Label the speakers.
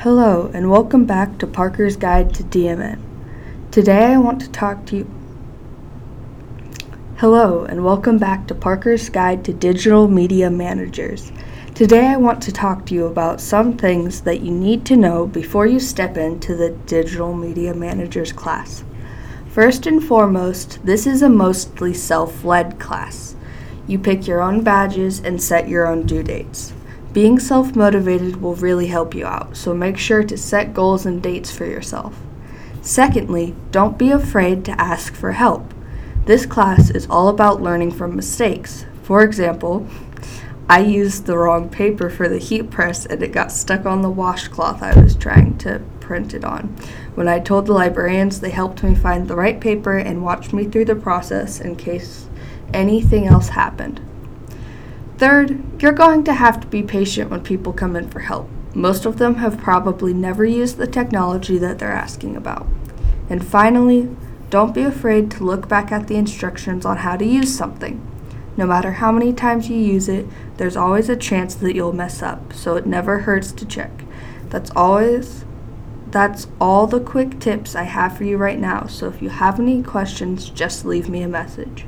Speaker 1: Hello, and welcome back to Parker's Guide to DMM. Today I want to talk to you. Hello, and welcome back to Parker's Guide to Digital Media Managers. Today I want to talk to you about some things that you need to know before you step into the Digital Media Managers class. First and foremost, this is a mostly self led class. You pick your own badges and set your own due dates. Being self motivated will really help you out, so make sure to set goals and dates for yourself. Secondly, don't be afraid to ask for help. This class is all about learning from mistakes. For example, I used the wrong paper for the heat press and it got stuck on the washcloth I was trying to print it on. When I told the librarians, they helped me find the right paper and watched me through the process in case anything else happened. Third, you're going to have to be patient when people come in for help. Most of them have probably never used the technology that they're asking about. And finally, don't be afraid to look back at the instructions on how to use something. No matter how many times you use it, there's always a chance that you'll mess up, so it never hurts to check. That's always that's all the quick tips I have for you right now. So if you have any questions, just leave me a message.